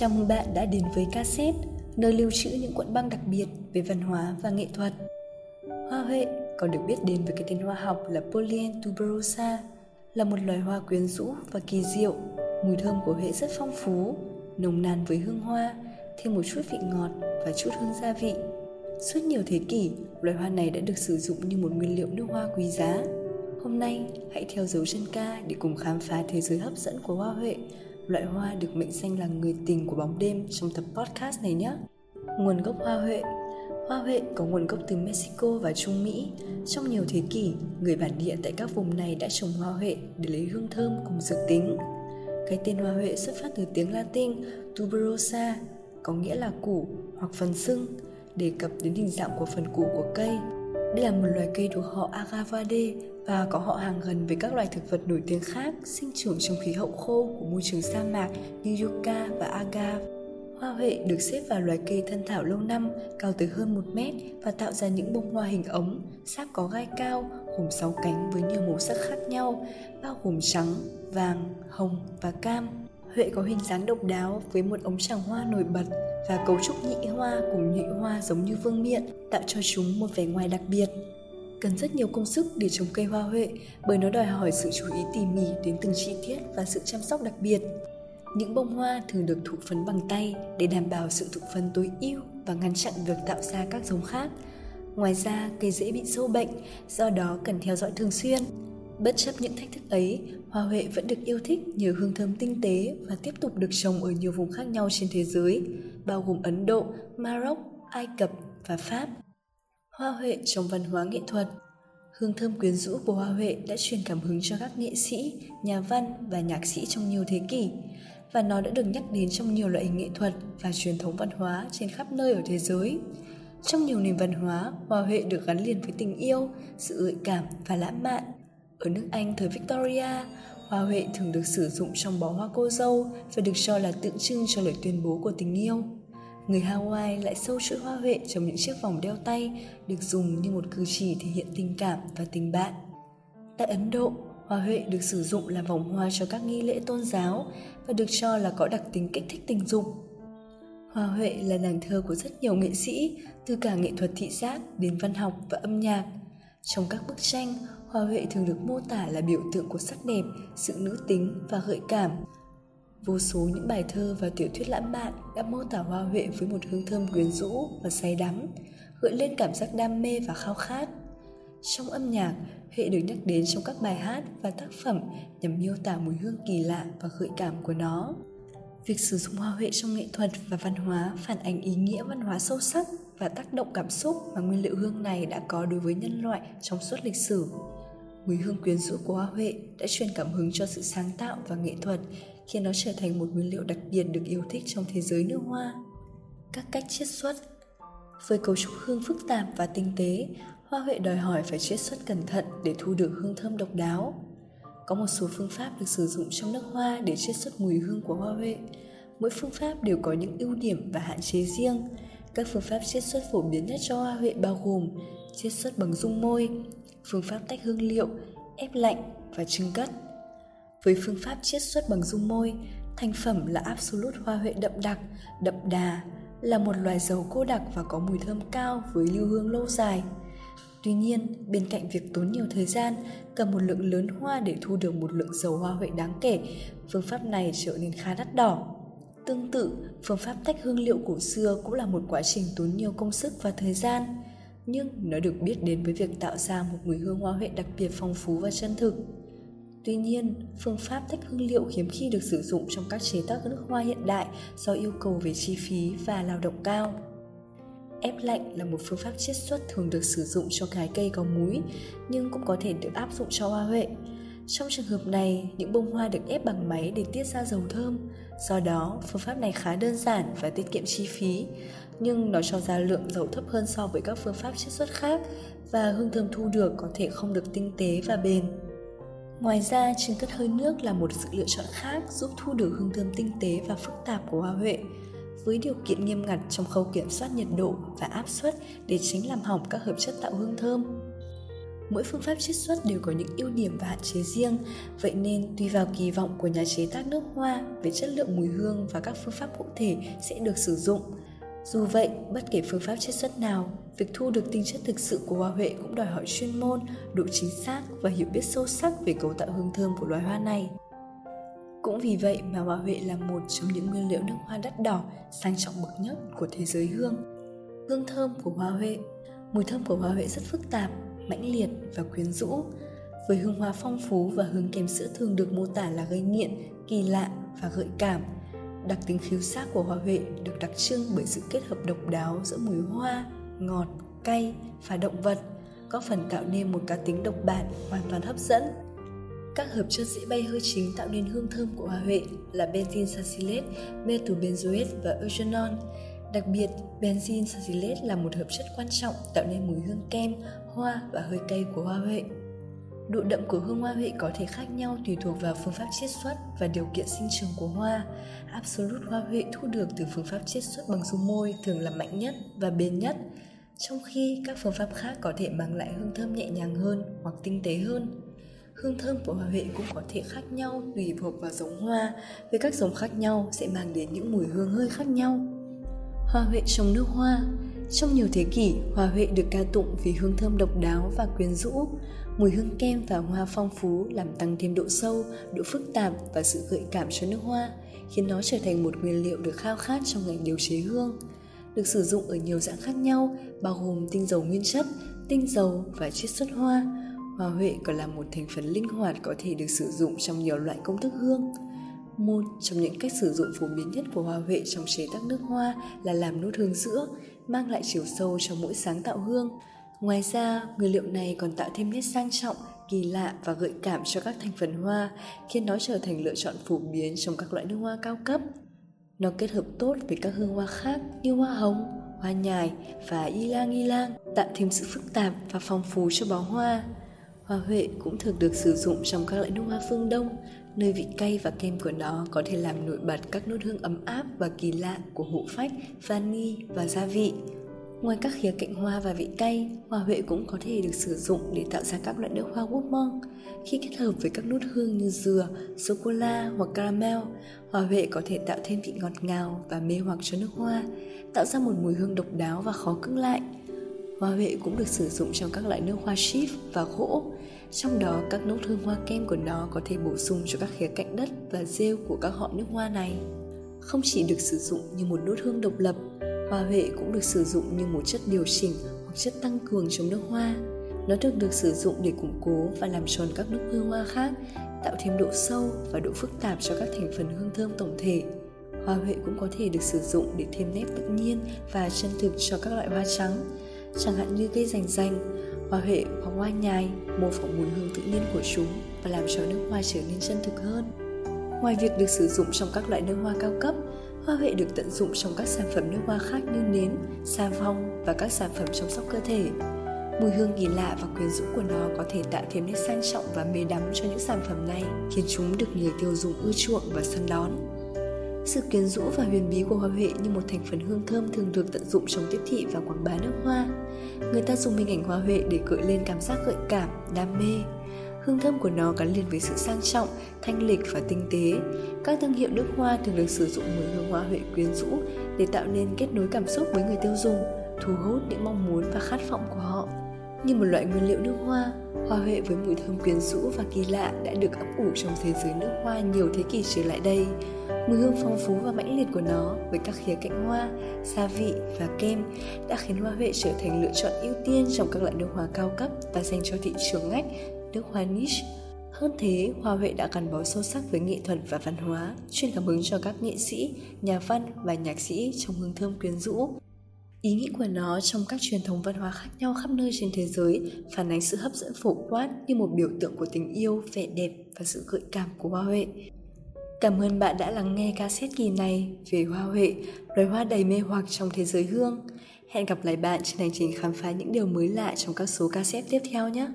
Chào mừng bạn đã đến với cassette, nơi lưu trữ những cuộn băng đặc biệt về văn hóa và nghệ thuật. Hoa huệ còn được biết đến với cái tên hoa học là Polyen tuberosa, là một loài hoa quyến rũ và kỳ diệu. Mùi thơm của huệ rất phong phú, nồng nàn với hương hoa, thêm một chút vị ngọt và chút hương gia vị. Suốt nhiều thế kỷ, loài hoa này đã được sử dụng như một nguyên liệu nước hoa quý giá. Hôm nay, hãy theo dấu chân ca để cùng khám phá thế giới hấp dẫn của hoa huệ loại hoa được mệnh danh là người tình của bóng đêm trong tập podcast này nhé. Nguồn gốc hoa huệ Hoa huệ có nguồn gốc từ Mexico và Trung Mỹ. Trong nhiều thế kỷ, người bản địa tại các vùng này đã trồng hoa huệ để lấy hương thơm cùng dược tính. Cái tên hoa huệ xuất phát từ tiếng Latin tuberosa, có nghĩa là củ hoặc phần sưng, đề cập đến hình dạng của phần củ của cây. Đây là một loài cây thuộc họ Agavade và có họ hàng gần với các loài thực vật nổi tiếng khác sinh trưởng trong khí hậu khô của môi trường sa mạc như yucca và agave. Hoa huệ được xếp vào loài cây thân thảo lâu năm, cao tới hơn 1 mét và tạo ra những bông hoa hình ống, sáp có gai cao, gồm 6 cánh với nhiều màu sắc khác nhau, bao gồm trắng, vàng, hồng và cam. Huệ có hình dáng độc đáo với một ống tràng hoa nổi bật và cấu trúc nhị hoa cùng nhị hoa giống như vương miện, tạo cho chúng một vẻ ngoài đặc biệt cần rất nhiều công sức để trồng cây hoa huệ bởi nó đòi hỏi sự chú ý tỉ mỉ đến từng chi tiết và sự chăm sóc đặc biệt. Những bông hoa thường được thụ phấn bằng tay để đảm bảo sự thụ phấn tối ưu và ngăn chặn việc tạo ra các giống khác. Ngoài ra, cây dễ bị sâu bệnh, do đó cần theo dõi thường xuyên. Bất chấp những thách thức ấy, hoa huệ vẫn được yêu thích nhờ hương thơm tinh tế và tiếp tục được trồng ở nhiều vùng khác nhau trên thế giới, bao gồm Ấn Độ, Maroc, Ai Cập và Pháp. Hoa huệ trong văn hóa nghệ thuật Hương thơm quyến rũ của hoa huệ đã truyền cảm hứng cho các nghệ sĩ, nhà văn và nhạc sĩ trong nhiều thế kỷ và nó đã được nhắc đến trong nhiều loại hình nghệ thuật và truyền thống văn hóa trên khắp nơi ở thế giới. Trong nhiều nền văn hóa, hoa huệ được gắn liền với tình yêu, sự gợi cảm và lãng mạn. Ở nước Anh thời Victoria, hoa huệ thường được sử dụng trong bó hoa cô dâu và được cho là tượng trưng cho lời tuyên bố của tình yêu người Hawaii lại sâu chuỗi hoa huệ trong những chiếc vòng đeo tay được dùng như một cử chỉ thể hiện tình cảm và tình bạn. Tại Ấn Độ, hoa huệ được sử dụng làm vòng hoa cho các nghi lễ tôn giáo và được cho là có đặc tính kích thích tình dục. Hoa huệ là nàng thơ của rất nhiều nghệ sĩ, từ cả nghệ thuật thị giác đến văn học và âm nhạc. Trong các bức tranh, hoa huệ thường được mô tả là biểu tượng của sắc đẹp, sự nữ tính và gợi cảm, Vô số những bài thơ và tiểu thuyết lãng mạn đã mô tả hoa huệ với một hương thơm quyến rũ và say đắm, gợi lên cảm giác đam mê và khao khát. Trong âm nhạc, huệ được nhắc đến trong các bài hát và tác phẩm nhằm miêu tả mùi hương kỳ lạ và gợi cảm của nó. Việc sử dụng hoa huệ trong nghệ thuật và văn hóa phản ánh ý nghĩa văn hóa sâu sắc và tác động cảm xúc mà nguyên liệu hương này đã có đối với nhân loại trong suốt lịch sử. Mùi hương quyến rũ của hoa huệ đã truyền cảm hứng cho sự sáng tạo và nghệ thuật khi nó trở thành một nguyên liệu đặc biệt được yêu thích trong thế giới nước hoa. Các cách chiết xuất Với cấu trúc hương phức tạp và tinh tế, hoa huệ đòi hỏi phải chiết xuất cẩn thận để thu được hương thơm độc đáo. Có một số phương pháp được sử dụng trong nước hoa để chiết xuất mùi hương của hoa huệ. Mỗi phương pháp đều có những ưu điểm và hạn chế riêng. Các phương pháp chiết xuất phổ biến nhất cho hoa huệ bao gồm chiết xuất bằng dung môi, phương pháp tách hương liệu, ép lạnh và trưng cất. Với phương pháp chiết xuất bằng dung môi, thành phẩm là Absolute hoa huệ đậm đặc, đậm đà, là một loài dầu cô đặc và có mùi thơm cao với lưu hương lâu dài. Tuy nhiên, bên cạnh việc tốn nhiều thời gian, cần một lượng lớn hoa để thu được một lượng dầu hoa huệ đáng kể, phương pháp này trở nên khá đắt đỏ. Tương tự, phương pháp tách hương liệu cổ xưa cũng là một quá trình tốn nhiều công sức và thời gian, nhưng nó được biết đến với việc tạo ra một mùi hương hoa huệ đặc biệt phong phú và chân thực. Tuy nhiên, phương pháp tách hương liệu hiếm khi được sử dụng trong các chế tác nước hoa hiện đại do yêu cầu về chi phí và lao động cao. Ép lạnh là một phương pháp chiết xuất thường được sử dụng cho cái cây có múi, nhưng cũng có thể được áp dụng cho hoa huệ. Trong trường hợp này, những bông hoa được ép bằng máy để tiết ra dầu thơm. Do đó, phương pháp này khá đơn giản và tiết kiệm chi phí, nhưng nó cho ra lượng dầu thấp hơn so với các phương pháp chiết xuất khác và hương thơm thu được có thể không được tinh tế và bền. Ngoài ra, trưng cất hơi nước là một sự lựa chọn khác giúp thu được hương thơm tinh tế và phức tạp của hoa huệ với điều kiện nghiêm ngặt trong khâu kiểm soát nhiệt độ và áp suất để tránh làm hỏng các hợp chất tạo hương thơm. Mỗi phương pháp chiết xuất đều có những ưu điểm và hạn chế riêng, vậy nên tùy vào kỳ vọng của nhà chế tác nước hoa về chất lượng mùi hương và các phương pháp cụ thể sẽ được sử dụng. Dù vậy, bất kể phương pháp chiết xuất nào, việc thu được tinh chất thực sự của hoa huệ cũng đòi hỏi chuyên môn, độ chính xác và hiểu biết sâu sắc về cấu tạo hương thơm của loài hoa này. Cũng vì vậy mà hoa huệ là một trong những nguyên liệu nước hoa đắt đỏ, sang trọng bậc nhất của thế giới hương. Hương thơm của hoa huệ Mùi thơm của hoa huệ rất phức tạp, mãnh liệt và quyến rũ. Với hương hoa phong phú và hương kèm sữa thường được mô tả là gây nghiện, kỳ lạ và gợi cảm. Đặc tính khiếu giác của hoa huệ được đặc trưng bởi sự kết hợp độc đáo giữa mùi hoa, ngọt, cay và động vật, có phần tạo nên một cá tính độc bản hoàn toàn hấp dẫn. Các hợp chất dễ bay hơi chính tạo nên hương thơm của hoa huệ là benzene salicylate, methylbenzoate và eugenol. Đặc biệt, benzene salicylate là một hợp chất quan trọng tạo nên mùi hương kem, hoa và hơi cay của hoa huệ. Độ đậm của hương hoa huệ có thể khác nhau tùy thuộc vào phương pháp chiết xuất và điều kiện sinh trưởng của hoa. Absolute hoa huệ thu được từ phương pháp chiết xuất bằng dung môi thường là mạnh nhất và bền nhất, trong khi các phương pháp khác có thể mang lại hương thơm nhẹ nhàng hơn hoặc tinh tế hơn. Hương thơm của hoa huệ cũng có thể khác nhau tùy thuộc vào giống hoa, với các giống khác nhau sẽ mang đến những mùi hương hơi khác nhau. Hoa huệ trong nước hoa Trong nhiều thế kỷ, hoa huệ được ca tụng vì hương thơm độc đáo và quyến rũ. Mùi hương kem và hoa phong phú làm tăng thêm độ sâu, độ phức tạp và sự gợi cảm cho nước hoa, khiến nó trở thành một nguyên liệu được khao khát trong ngành điều chế hương. Được sử dụng ở nhiều dạng khác nhau, bao gồm tinh dầu nguyên chất, tinh dầu và chiết xuất hoa. Hoa huệ còn là một thành phần linh hoạt có thể được sử dụng trong nhiều loại công thức hương. Một trong những cách sử dụng phổ biến nhất của hoa huệ trong chế tác nước hoa là làm nốt hương sữa, mang lại chiều sâu cho mỗi sáng tạo hương. Ngoài ra, nguyên liệu này còn tạo thêm nét sang trọng, kỳ lạ và gợi cảm cho các thành phần hoa, khiến nó trở thành lựa chọn phổ biến trong các loại nước hoa cao cấp. Nó kết hợp tốt với các hương hoa khác như hoa hồng, hoa nhài và ylang ylang, tạo thêm sự phức tạp và phong phú cho bó hoa. Hoa huệ cũng thường được sử dụng trong các loại nước hoa phương Đông, nơi vị cay và kem của nó có thể làm nổi bật các nốt hương ấm áp và kỳ lạ của hũ phách, vani và gia vị. Ngoài các khía cạnh hoa và vị cay, hoa huệ cũng có thể được sử dụng để tạo ra các loại nước hoa gourmand. Khi kết hợp với các nốt hương như dừa, sô-cô-la hoặc caramel, hoa huệ có thể tạo thêm vị ngọt ngào và mê hoặc cho nước hoa, tạo ra một mùi hương độc đáo và khó cưỡng lại. Hoa huệ cũng được sử dụng trong các loại nước hoa ship và gỗ, trong đó các nốt hương hoa kem của nó có thể bổ sung cho các khía cạnh đất và rêu của các họ nước hoa này. Không chỉ được sử dụng như một nốt hương độc lập, hoa huệ cũng được sử dụng như một chất điều chỉnh hoặc chất tăng cường trong nước hoa. Nó thường được sử dụng để củng cố và làm tròn các nốt hương hoa khác, tạo thêm độ sâu và độ phức tạp cho các thành phần hương thơm tổng thể. Hoa huệ cũng có thể được sử dụng để thêm nét tự nhiên và chân thực cho các loại hoa trắng, chẳng hạn như cây rành rành, hoa huệ hoặc hoa nhài mô phỏng mùi hương tự nhiên của chúng và làm cho nước hoa trở nên chân thực hơn. Ngoài việc được sử dụng trong các loại nước hoa cao cấp, hoa huệ được tận dụng trong các sản phẩm nước hoa khác như nến, xà phòng và các sản phẩm chăm sóc cơ thể. Mùi hương kỳ lạ và quyến rũ của nó có thể tạo thêm nét sang trọng và mê đắm cho những sản phẩm này, khiến chúng được người tiêu dùng ưa chuộng và săn đón. Sự quyến rũ và huyền bí của hoa huệ như một thành phần hương thơm thường được tận dụng trong tiếp thị và quảng bá nước hoa. Người ta dùng hình ảnh hoa huệ để gợi lên cảm giác gợi cảm, đam mê. Hương thơm của nó gắn liền với sự sang trọng, thanh lịch và tinh tế. Các thương hiệu nước hoa thường được sử dụng mùi hương hoa huệ quyến rũ để tạo nên kết nối cảm xúc với người tiêu dùng, thu hút những mong muốn và khát vọng của họ. Như một loại nguyên liệu nước hoa, hoa huệ với mùi thơm quyến rũ và kỳ lạ đã được ấp ủ trong thế giới nước hoa nhiều thế kỷ trở lại đây. Mùi hương phong phú và mãnh liệt của nó với các khía cạnh hoa, gia vị và kem đã khiến hoa huệ trở thành lựa chọn ưu tiên trong các loại nước hoa cao cấp và dành cho thị trường ngách, nước hoa niche. Hơn thế, Hoa Huệ đã gắn bó sâu sắc với nghệ thuật và văn hóa, truyền cảm hứng cho các nghệ sĩ, nhà văn và nhạc sĩ trong hương thơm quyến rũ. Ý nghĩa của nó trong các truyền thống văn hóa khác nhau khắp nơi trên thế giới phản ánh sự hấp dẫn phổ quát như một biểu tượng của tình yêu, vẻ đẹp và sự gợi cảm của Hoa Huệ. Cảm ơn bạn đã lắng nghe cassette kỳ này về Hoa Huệ, loài hoa đầy mê hoặc trong thế giới hương. Hẹn gặp lại bạn trên hành trình khám phá những điều mới lạ trong các số cassette tiếp theo nhé!